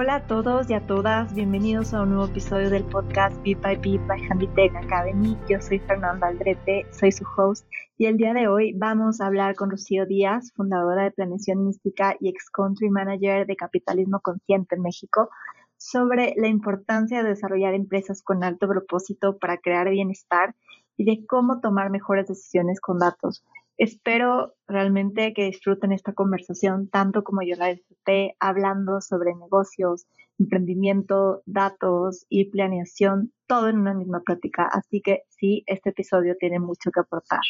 Hola a todos y a todas, bienvenidos a un nuevo episodio del podcast Beat by Beat by Handitech Academy. Yo soy Fernanda Aldrete, soy su host y el día de hoy vamos a hablar con Rocío Díaz, fundadora de Planeación Mística y ex country manager de Capitalismo Consciente en México, sobre la importancia de desarrollar empresas con alto propósito para crear bienestar y de cómo tomar mejores decisiones con datos. Espero realmente que disfruten esta conversación tanto como yo la disfruté hablando sobre negocios, emprendimiento, datos y planeación, todo en una misma plática. Así que sí, este episodio tiene mucho que aportar.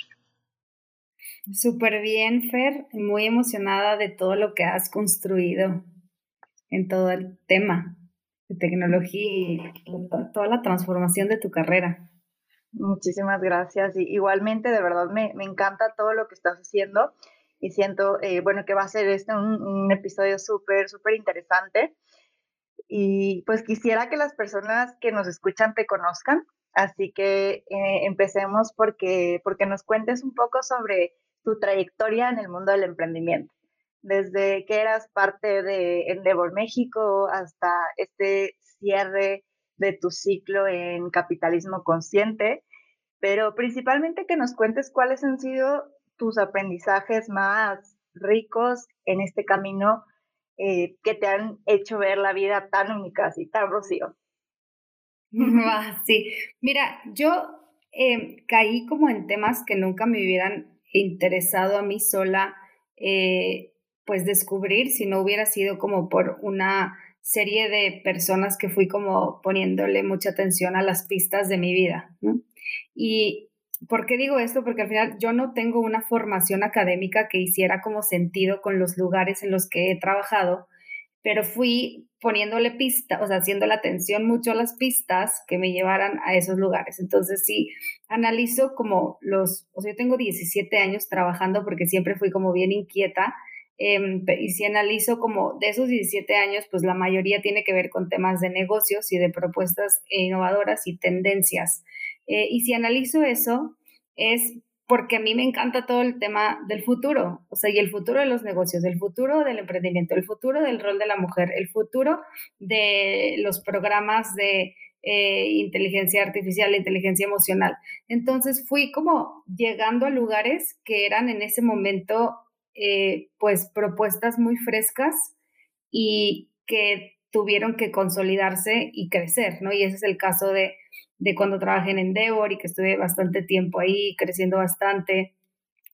Súper bien, Fer. Muy emocionada de todo lo que has construido en todo el tema de tecnología y toda la transformación de tu carrera. Muchísimas gracias. Y igualmente, de verdad, me, encanta todo lo que estás haciendo y siento, eh, bueno, que va a ser este un, episodio súper, súper interesante. Y pues quisiera que las personas que nos escuchan te conozcan. Así que eh, empecemos porque, porque nos cuentes un poco sobre tu trayectoria en el mundo del emprendimiento. Desde que eras parte de Endeavor México hasta este cierre de tu ciclo en capitalismo consciente, pero principalmente que nos cuentes cuáles han sido tus aprendizajes más ricos en este camino eh, que te han hecho ver la vida tan única, así tan rocío. Ah, sí, mira, yo em, caí como en temas que nunca me hubieran interesado a mí sola, eh, pues descubrir si no hubiera sido como por una serie de personas que fui como poniéndole mucha atención a las pistas de mi vida. Y ¿por qué digo esto? Porque al final yo no tengo una formación académica que hiciera como sentido con los lugares en los que he trabajado, pero fui poniéndole pistas, o sea, haciendo la atención mucho a las pistas que me llevaran a esos lugares. Entonces, sí, analizo como los, o sea, yo tengo 17 años trabajando porque siempre fui como bien inquieta Em, y si analizo como de esos 17 años, pues la mayoría tiene que ver con temas de negocios y de propuestas innovadoras y tendencias. Eh, y si analizo eso, es porque a mí me encanta todo el tema del futuro, o sea, y el futuro de los negocios, el futuro del emprendimiento, el futuro del rol de la mujer, el futuro de los programas de eh, inteligencia artificial, inteligencia emocional. Entonces fui como llegando a lugares que eran en ese momento eh, pues propuestas muy frescas y que tuvieron que consolidarse y crecer, ¿no? Y ese es el caso de, de cuando trabajé en Endeavor y que estuve bastante tiempo ahí, creciendo bastante,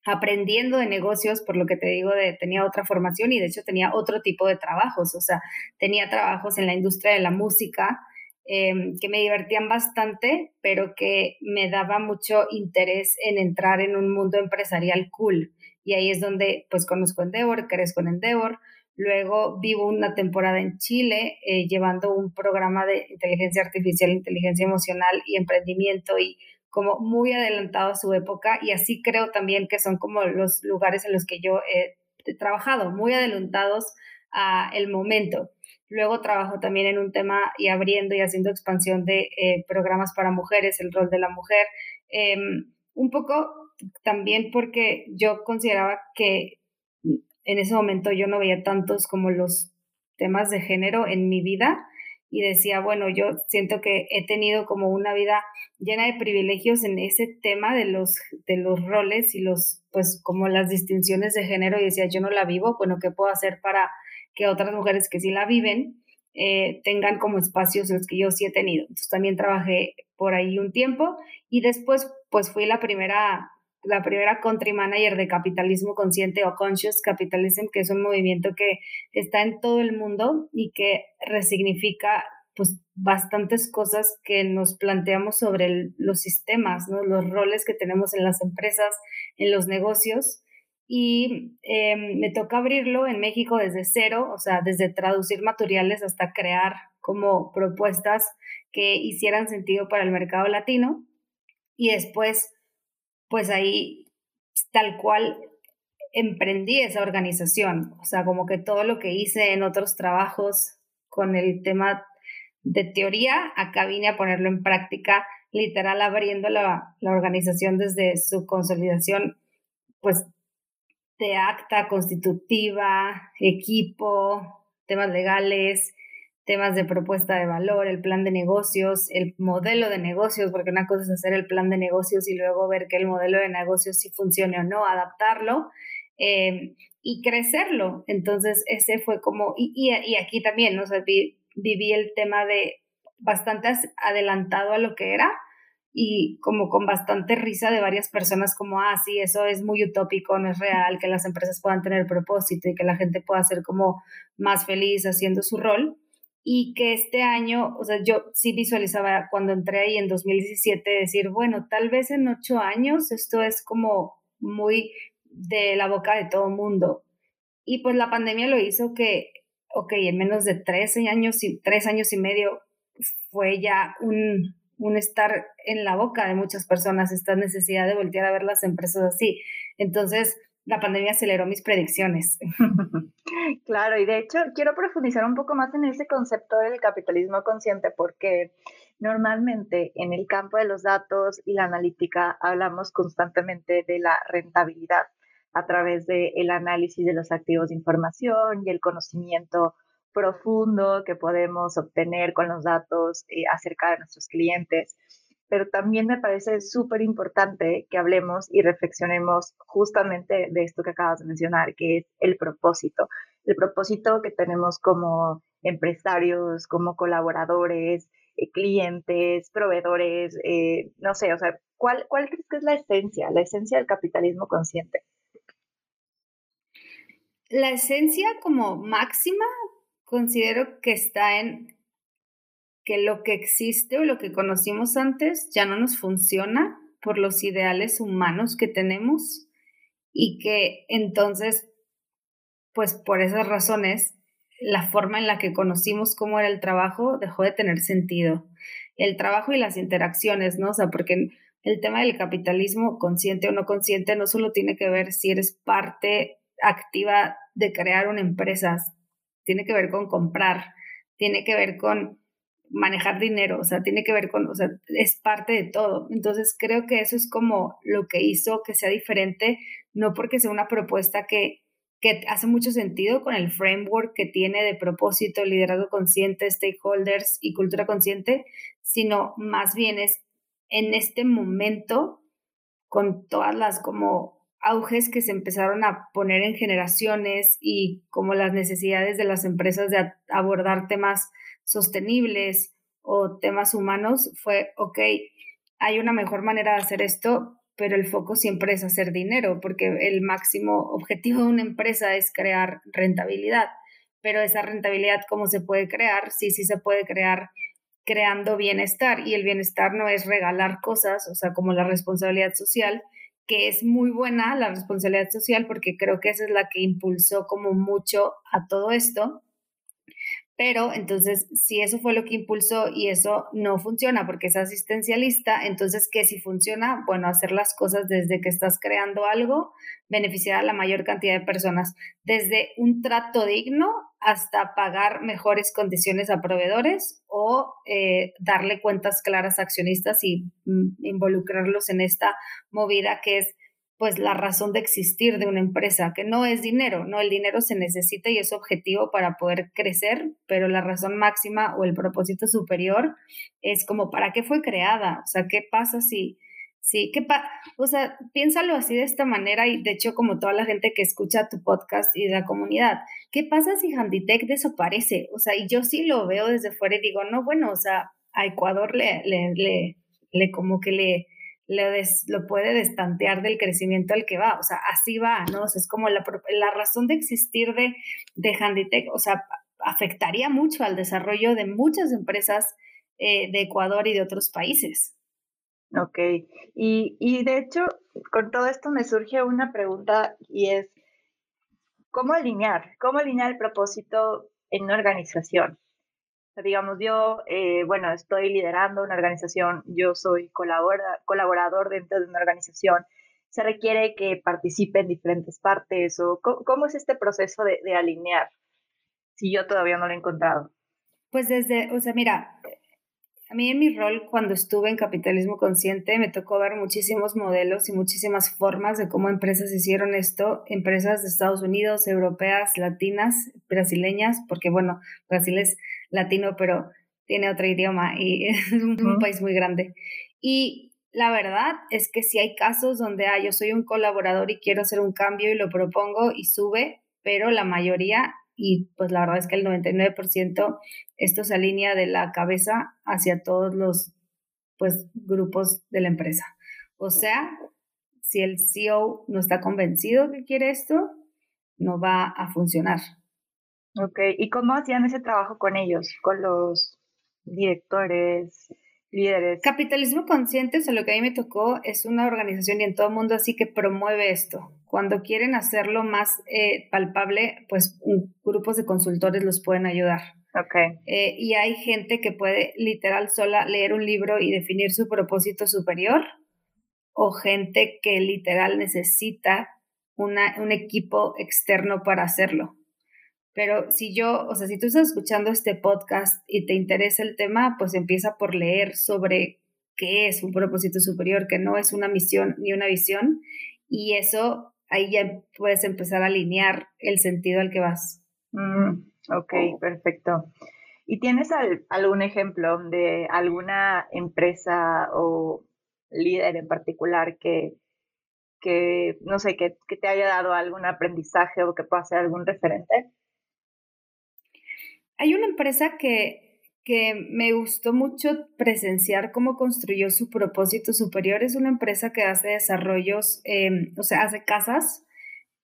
aprendiendo de negocios, por lo que te digo, de, tenía otra formación y de hecho tenía otro tipo de trabajos, o sea, tenía trabajos en la industria de la música em, que me divertían bastante, pero que me daba mucho interés en entrar en un mundo empresarial cool y ahí es donde pues conozco Endeavor, crezco en Endeavor. Luego vivo una temporada en Chile eh, llevando un programa de inteligencia artificial, inteligencia emocional y emprendimiento y como muy adelantado a su época y así creo también que son como los lugares en los que yo he, trabajado, muy adelantados a el momento. Luego trabajo también en un tema y abriendo y haciendo expansión de eh, programas para mujeres, el rol de la mujer. Em, un poco también porque yo consideraba que en ese momento yo no veía tantos como los temas de género en mi vida y decía, bueno, yo siento que he tenido como una vida llena de privilegios en ese tema de los, de los roles y los, pues como las distinciones de género y decía, yo no la vivo, bueno, ¿qué puedo hacer para que otras mujeres que sí la viven eh, tengan como espacios los que yo sí he tenido? Entonces también trabajé por ahí un tiempo y después pues fui la primera la primera country manager de capitalismo consciente o conscious capitalism, que es un movimiento que está en todo el mundo y que resignifica pues bastantes cosas que nos planteamos sobre los sistemas, ¿no? los roles que tenemos en las empresas, en los negocios. Y em, me toca abrirlo en México desde cero, o sea, desde traducir materiales hasta crear como propuestas que hicieran sentido para el mercado latino. Y después pues ahí tal cual emprendí esa organización. O sea, como que todo lo que hice en otros trabajos con el tema de teoría, acá vine a ponerlo en práctica, literal abriendo la, la organización desde su consolidación, pues de acta constitutiva, equipo, temas legales, temas de propuesta de valor, el plan de negocios, el modelo de negocios, porque una cosa es hacer el plan de negocios y luego ver que el modelo de negocios sí funcione o no, adaptarlo eh, y crecerlo. Entonces, ese fue como, y, y, aquí también. O viví el tema de bastante adelantado a lo que era y como con bastante risa de varias personas como, ah, sí, eso es muy utópico, no es real, que las empresas puedan tener propósito y que la gente pueda ser como más feliz haciendo su rol. Y que este año, o sea, yo sí visualizaba cuando entré ahí en 2017 decir, bueno, tal vez en ocho años esto es como muy de la boca de todo mundo. Y pues la pandemia lo hizo que, ok, en menos de tres años y tres años y medio fue ya un, un estar en la boca de muchas personas, esta necesidad de voltear a ver las empresas así. Entonces, la pandemia aceleró mis predicciones. Claro, y de hecho quiero profundizar un poco más en ese concepto del capitalismo consciente porque normalmente en el campo de los datos y la analítica hablamos constantemente de la rentabilidad a través del análisis de los activos de información y el conocimiento profundo que podemos obtener con los datos eh, acerca de nuestros clientes. Pero también me parece súper importante que hablemos y reflexionemos justamente de esto que acabas de mencionar, que es el propósito. El propósito que tenemos como empresarios, como colaboradores, eh, clientes, proveedores, eh, no sé, o sea, ¿cuál, ¿cuál crees que es la esencia, la esencia del capitalismo consciente? La esencia como máxima considero que está en que lo que existe o lo que conocimos antes ya no nos funciona por los ideales humanos que tenemos y que entonces, pues por esas razones, la forma en la que conocimos cómo era el trabajo dejó de tener sentido. El trabajo y las interacciones, ¿no? O sea, porque el tema del capitalismo, consciente o no consciente, no solo tiene que ver si eres parte activa de crear una empresa, tiene que ver con comprar, tiene que ver con manejar dinero, o sea, tiene que ver con, o sea, es parte de todo. Entonces, creo que eso es como lo que hizo que sea diferente, no porque sea una propuesta que, que hace mucho sentido con el framework que tiene de propósito, liderazgo consciente, stakeholders y cultura consciente, sino más bien es en este momento con todas las como auges que se empezaron a poner en generaciones y como las necesidades de las empresas de abordar temas sostenibles o temas humanos, fue, ok, hay una mejor manera de hacer esto, pero el foco siempre es hacer dinero, porque el máximo objetivo de una empresa es crear rentabilidad, pero esa rentabilidad, ¿cómo se puede crear? Sí, sí se puede crear creando bienestar y el bienestar no es regalar cosas, o sea, como la responsabilidad social, que es muy buena la responsabilidad social porque creo que esa es la que impulsó como mucho a todo esto. Pero entonces, si eso fue lo que impulsó y eso no funciona porque es asistencialista, entonces, ¿qué si funciona? Bueno, hacer las cosas desde que estás creando algo, beneficiar a la mayor cantidad de personas, desde un trato digno hasta pagar mejores condiciones a proveedores o eh, darle cuentas claras a accionistas y mm, involucrarlos en esta movida que es pues la razón de existir de una empresa, que no es dinero, no, el dinero se necesita y es objetivo para poder crecer, pero la razón máxima o el propósito superior es como para qué fue creada, o sea, qué pasa si Sí, qué pa o sea, piénsalo así de esta manera y de hecho como toda la gente que escucha tu podcast y la comunidad, ¿qué pasa si Handitech desaparece? O sea, y yo sí lo veo desde fuera y digo, no, bueno, o sea, a Ecuador le, le, le, como que le, le lo puede destantear del crecimiento al que va, o sea, así va, ¿no? Es como la, la razón de existir de, de Handitech, o sea, afectaría mucho al desarrollo de muchas empresas eh, de Ecuador y de otros países. Ok, y, y de hecho, con todo esto me surge una pregunta y es, ¿cómo alinear? ¿Cómo alinear el propósito en una organización? Digamos, yo, eh, bueno, estoy liderando una organización, yo soy colaborador dentro de una organización, se requiere que participe en diferentes partes o cómo, es este proceso de, de, alinear si yo todavía no lo he encontrado. Pues desde, o sea, mira, a mí en mi rol cuando estuve en capitalismo consciente me tocó ver muchísimos modelos y muchísimas formas de cómo empresas hicieron esto, empresas de Estados Unidos, europeas, latinas, brasileñas, porque bueno, Brasil es latino, pero tiene otro idioma y es un, país muy grande. Y la verdad es que si hay casos donde ah, yo soy un colaborador y quiero hacer un cambio y lo propongo y sube, pero la mayoría, y pues la verdad es que el 99%, esto se alinea de la cabeza hacia todos los pues grupos de la empresa. O sea, si el CEO no está convencido que quiere esto, no va a funcionar. Ok, ¿y cómo hacían ese trabajo con ellos, con los directores, líderes? Capitalismo Consciente, o lo que a mí me tocó, es una organización y en todo el mundo así que promueve esto. Cuando quieren hacerlo más eh, palpable, pues grupos de consultores los pueden ayudar. Okay. Eh, y hay gente que puede literal sola leer un libro y definir su propósito superior, o gente que literal necesita una, un equipo externo para hacerlo. Pero si yo, o sea, si tú estás escuchando este podcast y te interesa el tema, pues empieza por leer sobre qué es un propósito superior, que no es una misión ni una visión, y eso ahí ya puedes empezar a alinear el sentido al que vas. Mm, ok, perfecto. ¿Y tienes algún ejemplo de alguna empresa o líder en particular que, que no sé, que, que, te haya dado algún aprendizaje o que pueda ser algún referente? Hay una empresa que, que me gustó mucho presenciar cómo construyó su propósito superior. Es una empresa que hace desarrollos, em, o sea, hace casas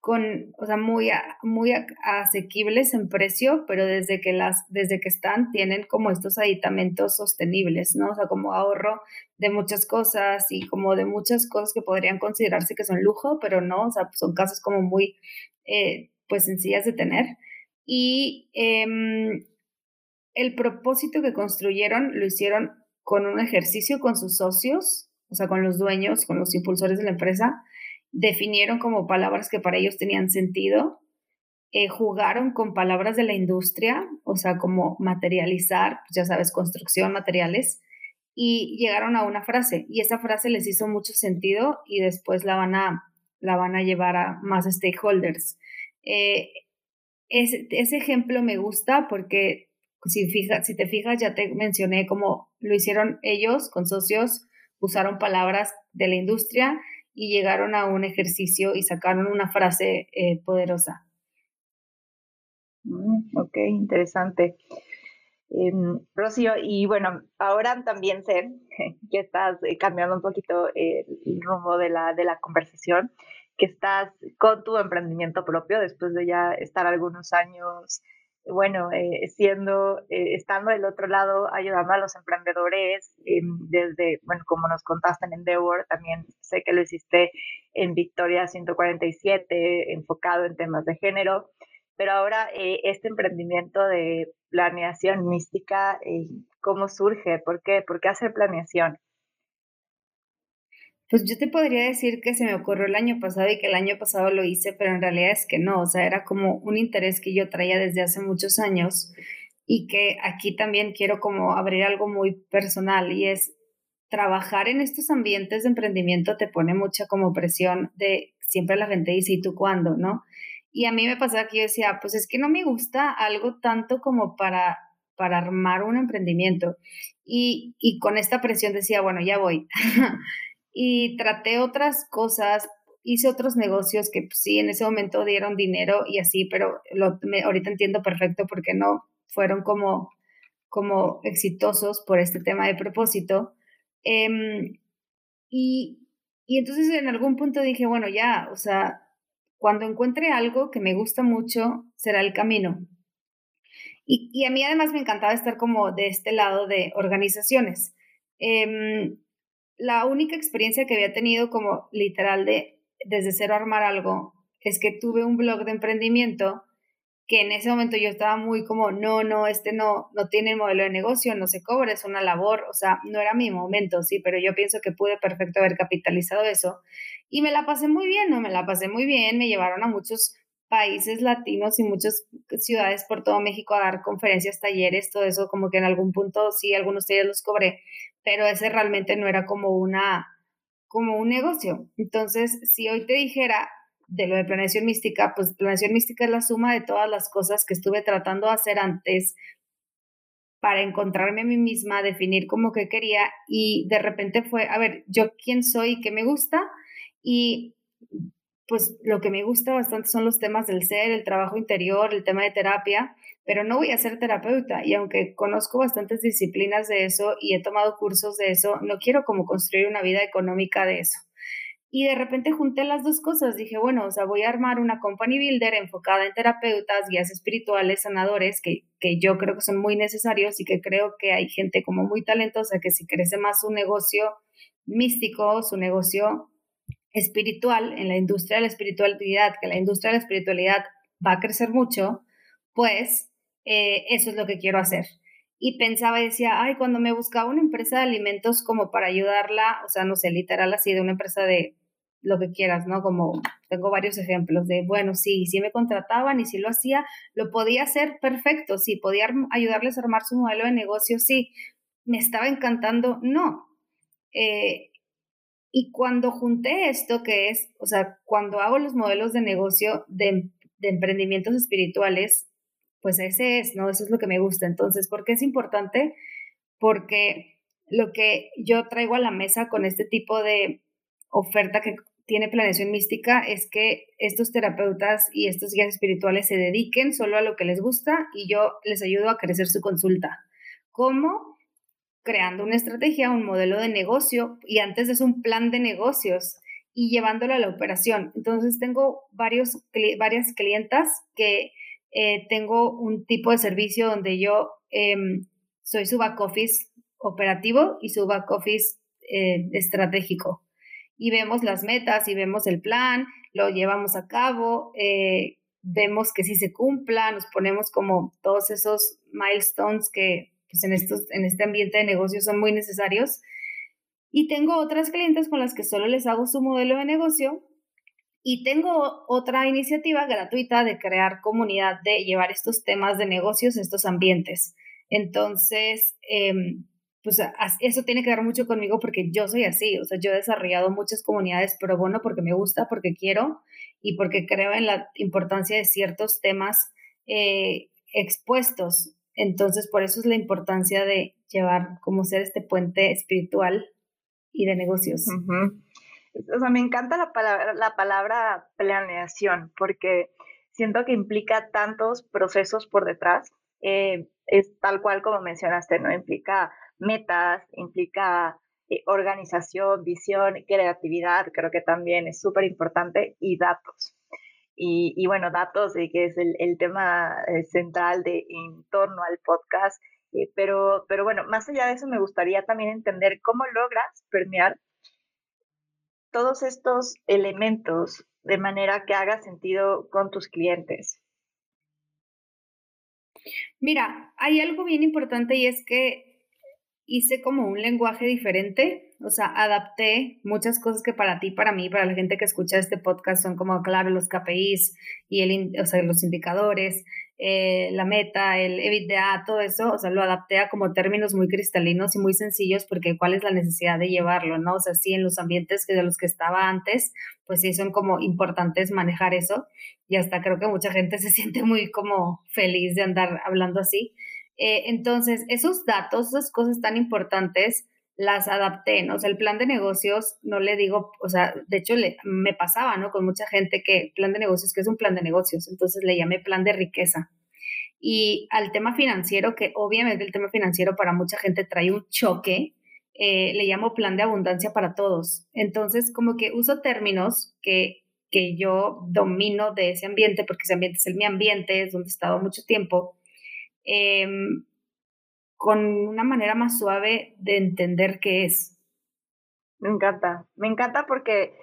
con, o sea, muy, muy asequibles en precio, pero desde que las, desde que están tienen como estos aditamentos sostenibles, ¿no? O sea, como ahorro de muchas cosas y como de muchas cosas que podrían considerarse que son lujo, pero no, o sea, son casas como muy, eh, pues sencillas de tener. Y em, el propósito que construyeron lo hicieron con un ejercicio con sus socios, o sea, con los dueños, con los impulsores de la empresa, definieron como palabras que para ellos tenían sentido, eh, jugaron con palabras de la industria, o sea, como materializar, pues ya sabes, construcción, materiales, y llegaron a una frase, y esa frase les hizo mucho sentido y después la van a, la van a llevar a más stakeholders. Eh, ese, ese ejemplo me gusta porque si, fija, si te fijas, ya te mencioné cómo lo hicieron ellos con socios, usaron palabras de la industria y llegaron a un ejercicio y sacaron una frase eh, poderosa. Mm, ok, interesante. Em, Rocío, y bueno, ahora también sé que estás eh, cambiando un poquito el rumbo de la, de la conversación, que estás con tu emprendimiento propio después de ya estar algunos años bueno, eh, siendo, eh, estando del otro lado, ayudando a los emprendedores, desde, bueno, como nos contaste en Endeavor, también sé que lo hiciste en Victoria 147, enfocado en temas de género, pero ahora eh, este emprendimiento de planeación mística, ¿cómo surge? ¿Por qué? ¿Por qué hacer planeación? Pues yo te podría decir que se me ocurrió el año pasado y que el año pasado lo hice, pero en realidad es que no, o sea, era como un interés que yo traía desde hace muchos años y que aquí también quiero como abrir algo muy personal y es trabajar en estos ambientes de emprendimiento te pone mucha como presión de siempre la gente dice, ¿y tú cuándo? ¿No? Y a mí me pasaba que yo decía, pues es que no me gusta algo tanto como para, para armar un emprendimiento. Y, y con esta presión decía, bueno, ya voy. y traté otras cosas, hice otros negocios que pues, sí, en ese momento dieron dinero y así, pero lo, ahorita entiendo perfecto por qué no fueron como, como exitosos por este tema de propósito. Em, y, y entonces en algún punto dije, bueno, ya, o sea, cuando encuentre algo que me gusta mucho, será el camino. Y, y, a mí además me encantaba estar como de este lado de organizaciones. Eh, la única experiencia que había tenido como literal de desde cero armar algo es que tuve un blog de emprendimiento que en ese momento yo estaba muy como, no, no, este no, no tiene modelo de negocio, no se cobra, es una labor, o sea, no era mi momento, sí, pero yo pienso que pude perfecto haber capitalizado eso. Y me la pasé muy bien, ¿no? Me la pasé muy bien, me llevaron a muchos países latinos y muchas ciudades por todo México a dar conferencias, talleres, todo eso, como que en algún punto sí, algunos de ellos los cobré, pero ese realmente no era como una como un negocio. Entonces, si hoy te dijera de lo de planeación mística, pues planeación mística es la suma de todas las cosas que estuve tratando de hacer antes para encontrarme a mí misma, definir como que quería y de repente fue, a ver, yo quién soy, qué me gusta y pues lo que me gusta bastante son los temas del ser, el trabajo interior, el tema de terapia, pero no voy a ser terapeuta y aunque conozco bastantes disciplinas de eso y he tomado cursos de eso, no quiero como construir una vida económica de eso. Y de repente junté las dos cosas. Dije, bueno, o sea, voy a armar una company builder enfocada en terapeutas, guías espirituales, sanadores, que, que yo creo que son muy necesarios y que creo que hay gente como muy talentosa que si crece más su negocio místico, su negocio espiritual, en la industria de la espiritualidad, que la industria de la espiritualidad va a crecer mucho, pues eh, eso es lo que quiero hacer. Y pensaba y decía, ay, cuando me buscaba una empresa de alimentos como para ayudarla, o sea, no sé, literal así, de una empresa de lo que quieras, ¿no? Como tengo varios ejemplos de, bueno, sí, sí me contrataban y si lo hacía, lo podía hacer perfecto, sí, podía ayudarles a armar su modelo de negocio, sí, me estaba encantando, no. Eh, y cuando junté esto, que es, o sea, cuando hago los modelos de negocio de, emprendimientos espirituales, pues ese es, ¿no? Eso es lo que me gusta. Entonces, ¿por qué es importante? Porque lo que yo traigo a la mesa con este tipo de oferta que tiene planeación mística es que estos terapeutas y estos guías espirituales se dediquen solo a lo que les gusta y yo les ayudo a crecer su consulta. ¿Cómo? creando una estrategia, un modelo de negocio y antes es un plan de negocios y llevándolo a la operación. Entonces tengo varios, varias clientas que eh, tengo un tipo de servicio donde yo em, soy su back office operativo y su back office eh, estratégico. Y vemos las metas y vemos el plan, lo llevamos a cabo, eh, vemos que si se cumpla, nos ponemos como todos esos milestones que pues en, estos, en este ambiente de negocio son muy necesarios. Y tengo otras clientes con las que solo les hago su modelo de negocio y tengo otra iniciativa gratuita de crear comunidad, de llevar estos temas de negocios estos ambientes. Entonces, em, pues eso tiene que ver mucho conmigo porque yo soy así, o sea, yo he desarrollado muchas comunidades pro bono porque me gusta, porque quiero y porque creo en la importancia de ciertos temas eh, expuestos entonces, por eso es la importancia de llevar como ser este puente espiritual y de negocios. O sea, me encanta la palabra, la palabra planeación, porque siento que implica tantos procesos por detrás. Eh, es tal cual como mencionaste, ¿no? Implica metas, implica eh, organización, visión, creatividad, creo que también es súper importante, y datos. Y, bueno, datos, de que es el, el tema eh, central de, en torno al podcast. Eh, pero, pero bueno, más allá de eso, me gustaría también entender cómo logras permear todos estos elementos de manera que haga sentido con tus clientes. Mira, hay algo bien importante y es que hice como un lenguaje diferente o sea, adapté muchas cosas que para ti, para mí, para la gente que escucha este podcast son como, claro, los KPIs y el, los indicadores, eh, la meta, el EBITDA, todo eso, o sea, lo adapté a como términos muy cristalinos y muy sencillos porque cuál es la necesidad de llevarlo, ¿no? O sea, sí, en los ambientes de los que estaba antes, pues sí, son como importantes manejar eso y hasta creo que mucha gente se siente muy como feliz de andar hablando así. Eh, entonces, esos datos, esas cosas tan importantes, las adapté, ¿no? O sea, el plan de negocios, no le digo, o sea, de hecho le, me pasaba, ¿no? Con mucha gente que plan de negocios, que es un plan de negocios, entonces le llamé plan de riqueza. Y al tema financiero, que obviamente el tema financiero para mucha gente trae un choque, eh, le llamo plan de abundancia para todos. Entonces, como que uso términos que, que yo domino de ese ambiente, porque ese ambiente es el mi ambiente, es donde he estado mucho tiempo. Eh, con una manera más suave de entender qué es. Me encanta, me encanta porque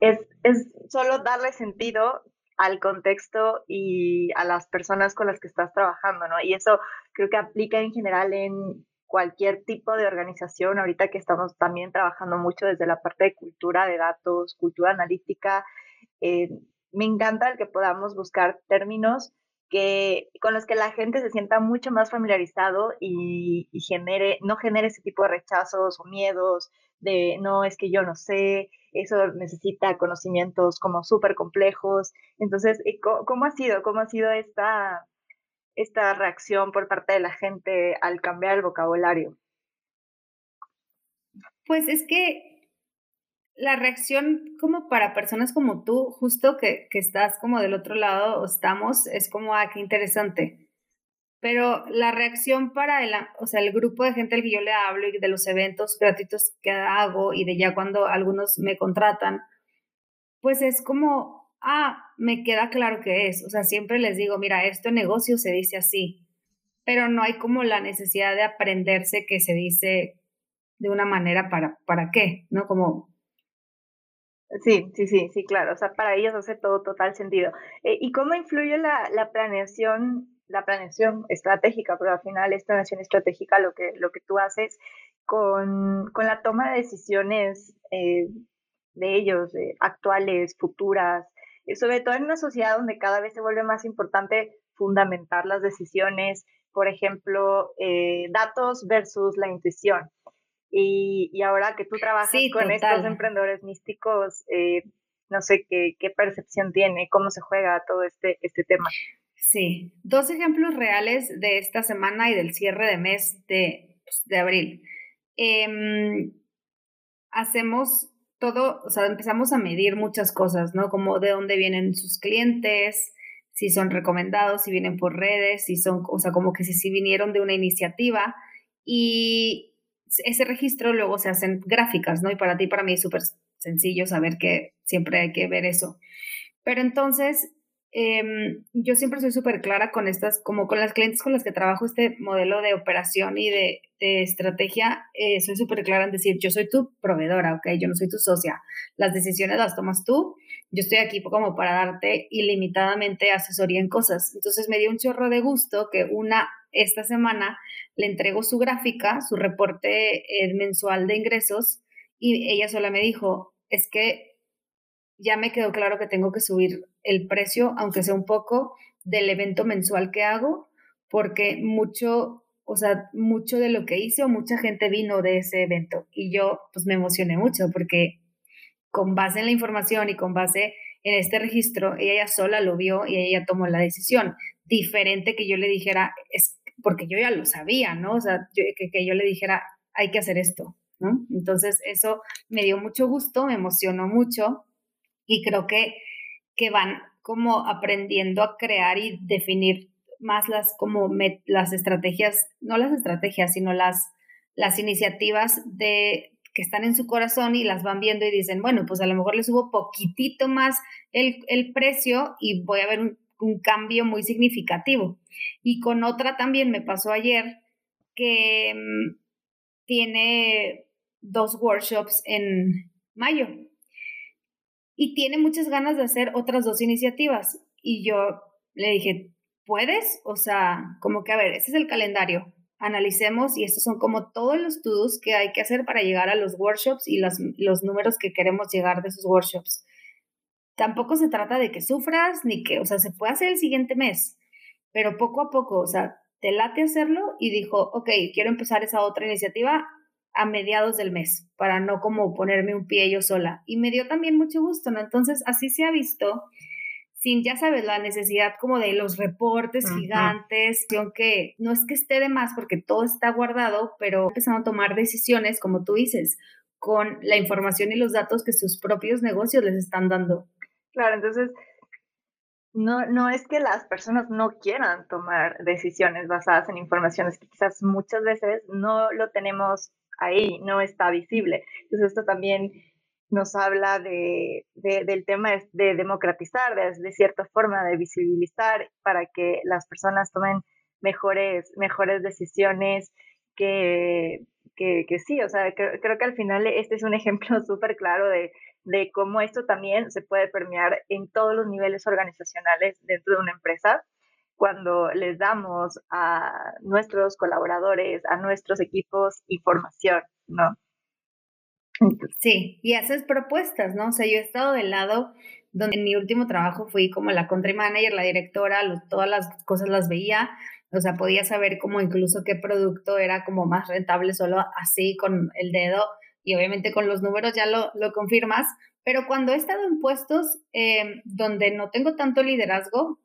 es, es solo darle sentido al contexto y a las personas con las que estás trabajando, ¿no? Y eso creo que aplica en general en cualquier tipo de organización, ahorita que estamos también trabajando mucho desde la parte de cultura de datos, cultura analítica, eh, me encanta el que podamos buscar términos que, con los que la gente se sienta mucho más familiarizado y, genere, no genere ese tipo de rechazos o miedos de no, es que yo no sé, eso necesita conocimientos como súper complejos. Entonces, ¿cómo, ha sido? ¿Cómo ha sido esta, esta reacción por parte de la gente al cambiar el vocabulario? Pues es que la reacción como para personas como tú, justo que, que estás como del otro lado o estamos, es como, ah, qué interesante pero la reacción para el, o sea, el grupo de gente al que yo le hablo y de los eventos gratuitos que hago y de ya cuando algunos me contratan, pues es como, ah, me queda claro que es. O sea, siempre les digo, mira, esto negocio se dice así, pero no hay como la necesidad de aprenderse que se dice de una manera para, ¿para qué? ¿No? Como... Sí, sí, sí, sí, claro. O sea, para ellos hace todo total sentido. Eh, ¿Y cómo influye la, la planeación la planeación estratégica, pero al final es planeación estratégica lo que, lo que tú haces con, la toma de decisiones eh, de ellos, actuales, futuras, eh, sobre todo en una sociedad donde cada vez se vuelve más importante fundamentar las decisiones, por ejemplo, datos versus la intuición. Y, ahora que tú trabajas con estos emprendedores místicos, no sé qué, qué percepción tiene, cómo se juega todo este, este tema. Sí, dos ejemplos reales de esta semana y del cierre de mes de, pues, de abril. Em, hacemos todo, o sea, empezamos a medir muchas cosas, ¿no? Como de dónde vienen sus clientes, si son recomendados, si vienen por redes, si son, o sea, como que si, si vinieron de una iniciativa. Y ese registro luego se hacen gráficas, ¿no? Y para ti, para mí es súper sencillo saber que siempre hay que ver eso. Pero entonces Em, yo siempre soy súper clara con estas, como con las clientes con las que trabajo este modelo de operación y de, estrategia, eh, soy súper clara en decir, yo soy tu proveedora, ¿ok? Yo no soy tu socia. Las decisiones las tomas tú. Yo estoy aquí como para darte ilimitadamente asesoría en cosas. Entonces me dio un chorro de gusto que una, esta semana, le entrego su gráfica, su reporte eh, mensual de ingresos y ella sola me dijo, es que ya me quedó claro que tengo que subir el precio, aunque sea un poco, del evento mensual que hago, porque mucho, o sea, mucho de lo que hice o mucha gente vino de ese evento y yo pues me emocioné mucho porque con base en la información y con base en este registro, ella sola lo vio y ella tomó la decisión. Diferente que yo le dijera, es porque yo ya lo sabía, ¿no? O sea, que, que yo le dijera, hay que hacer esto, ¿no? Entonces, eso me dio mucho gusto, me emocionó mucho y creo que, que van como aprendiendo a crear y definir más las como las estrategias, no las estrategias, sino las, las iniciativas de que están en su corazón y las van viendo y dicen, bueno, pues a lo mejor le subo poquitito más el, el precio y voy a ver un, cambio muy significativo. Y con otra también me pasó ayer que mm, tiene dos workshops en mayo y tiene muchas ganas de hacer otras dos iniciativas. Y yo le dije, ¿puedes? O sea, como que, a ver, este es el calendario, analicemos y estos son como todos los to que hay que hacer para llegar a los workshops y los, los números que queremos llegar de esos workshops. Tampoco se trata de que sufras ni que, o sea, se puede hacer el siguiente mes, pero poco a poco, o sea, te late hacerlo y dijo, ok, quiero empezar esa otra iniciativa, a mediados del mes para no como ponerme un pie yo sola. Y me dio también mucho gusto, ¿no? Entonces, así se ha visto, sin, ya sabes, la necesidad como de los reportes gigantes, aunque no es que esté de más porque todo está guardado, pero empezando a tomar decisiones, como tú dices, con la información y los datos que sus propios negocios les están dando. Claro, entonces no, no es que las personas no quieran tomar decisiones basadas en informaciones que quizás muchas veces no lo tenemos ahí, no está visible. Entonces esto también nos habla de, del tema de democratizar, de, cierta forma, de visibilizar para que las personas tomen mejores, mejores decisiones que, que, sí, o sea, creo, que al final este es un ejemplo súper claro de, de cómo esto también se puede permear en todos los niveles organizacionales dentro de una empresa cuando les damos a nuestros colaboradores, a nuestros equipos información, ¿no? Sí, y haces propuestas, ¿no? O sea, yo he estado del lado donde en mi último trabajo fui como la country manager, la directora, todas las cosas las veía, o sea, podía saber como incluso qué producto era como más rentable solo así con el dedo y obviamente con los números ya lo, lo confirmas, pero cuando he estado en puestos eh, donde no tengo tanto liderazgo,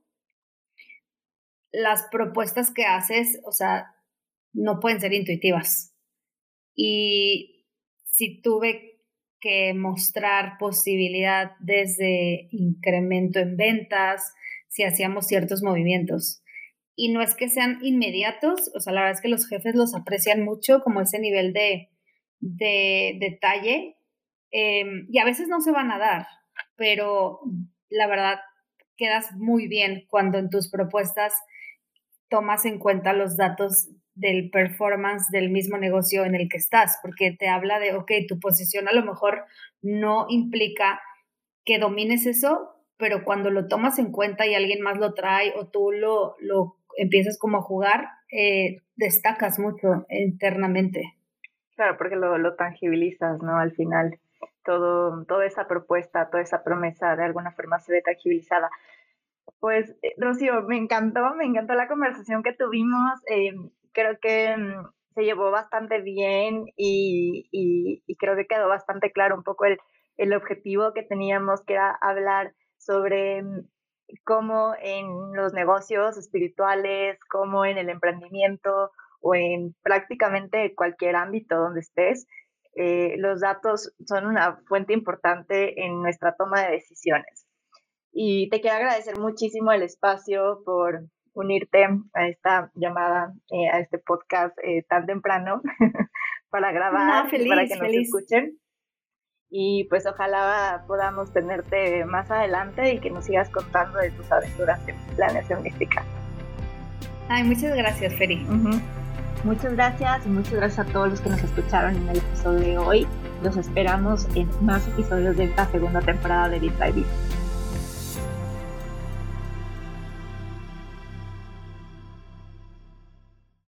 las propuestas que haces, o sea, no pueden ser intuitivas. Y si tuve que mostrar posibilidad desde incremento en ventas, si hacíamos ciertos movimientos. Y no es que sean inmediatos, o sea, la verdad es que los jefes los aprecian mucho, como ese nivel de, de detalle, em, y a veces no se van a dar, pero la verdad quedas muy bien cuando en tus propuestas tomas en cuenta los datos del performance del mismo negocio en el que estás, porque te habla de, ok, tu posición a lo mejor no implica que domines eso, pero cuando lo tomas en cuenta y alguien más lo trae o tú lo, lo empiezas como a jugar, eh, destacas mucho internamente. Claro, porque lo, lo tangibilizas, ¿no? Al final, todo, toda esa propuesta, toda esa promesa de alguna forma se ve tangibilizada. Pues, eh, Rocío, me encantó, me encantó la conversación que tuvimos. Eh, creo que mm, se llevó bastante bien y, y, creo que quedó bastante claro un poco el, el objetivo que teníamos, que era hablar sobre mm, cómo en los negocios espirituales, como en el emprendimiento o en prácticamente cualquier ámbito donde estés, eh, los datos son una fuente importante en nuestra toma de decisiones. Y te quiero agradecer muchísimo el espacio por unirte a esta llamada, eh, a este podcast eh, tan temprano para grabar, para que nos escuchen y pues ojalá podamos tenerte más adelante y que nos sigas contando de tus aventuras en planeación mística. Ay, muchas gracias, Feri. Muchas gracias y muchas gracias a todos los que nos escucharon en el episodio de hoy. Los esperamos en más episodios de esta segunda temporada de Beat by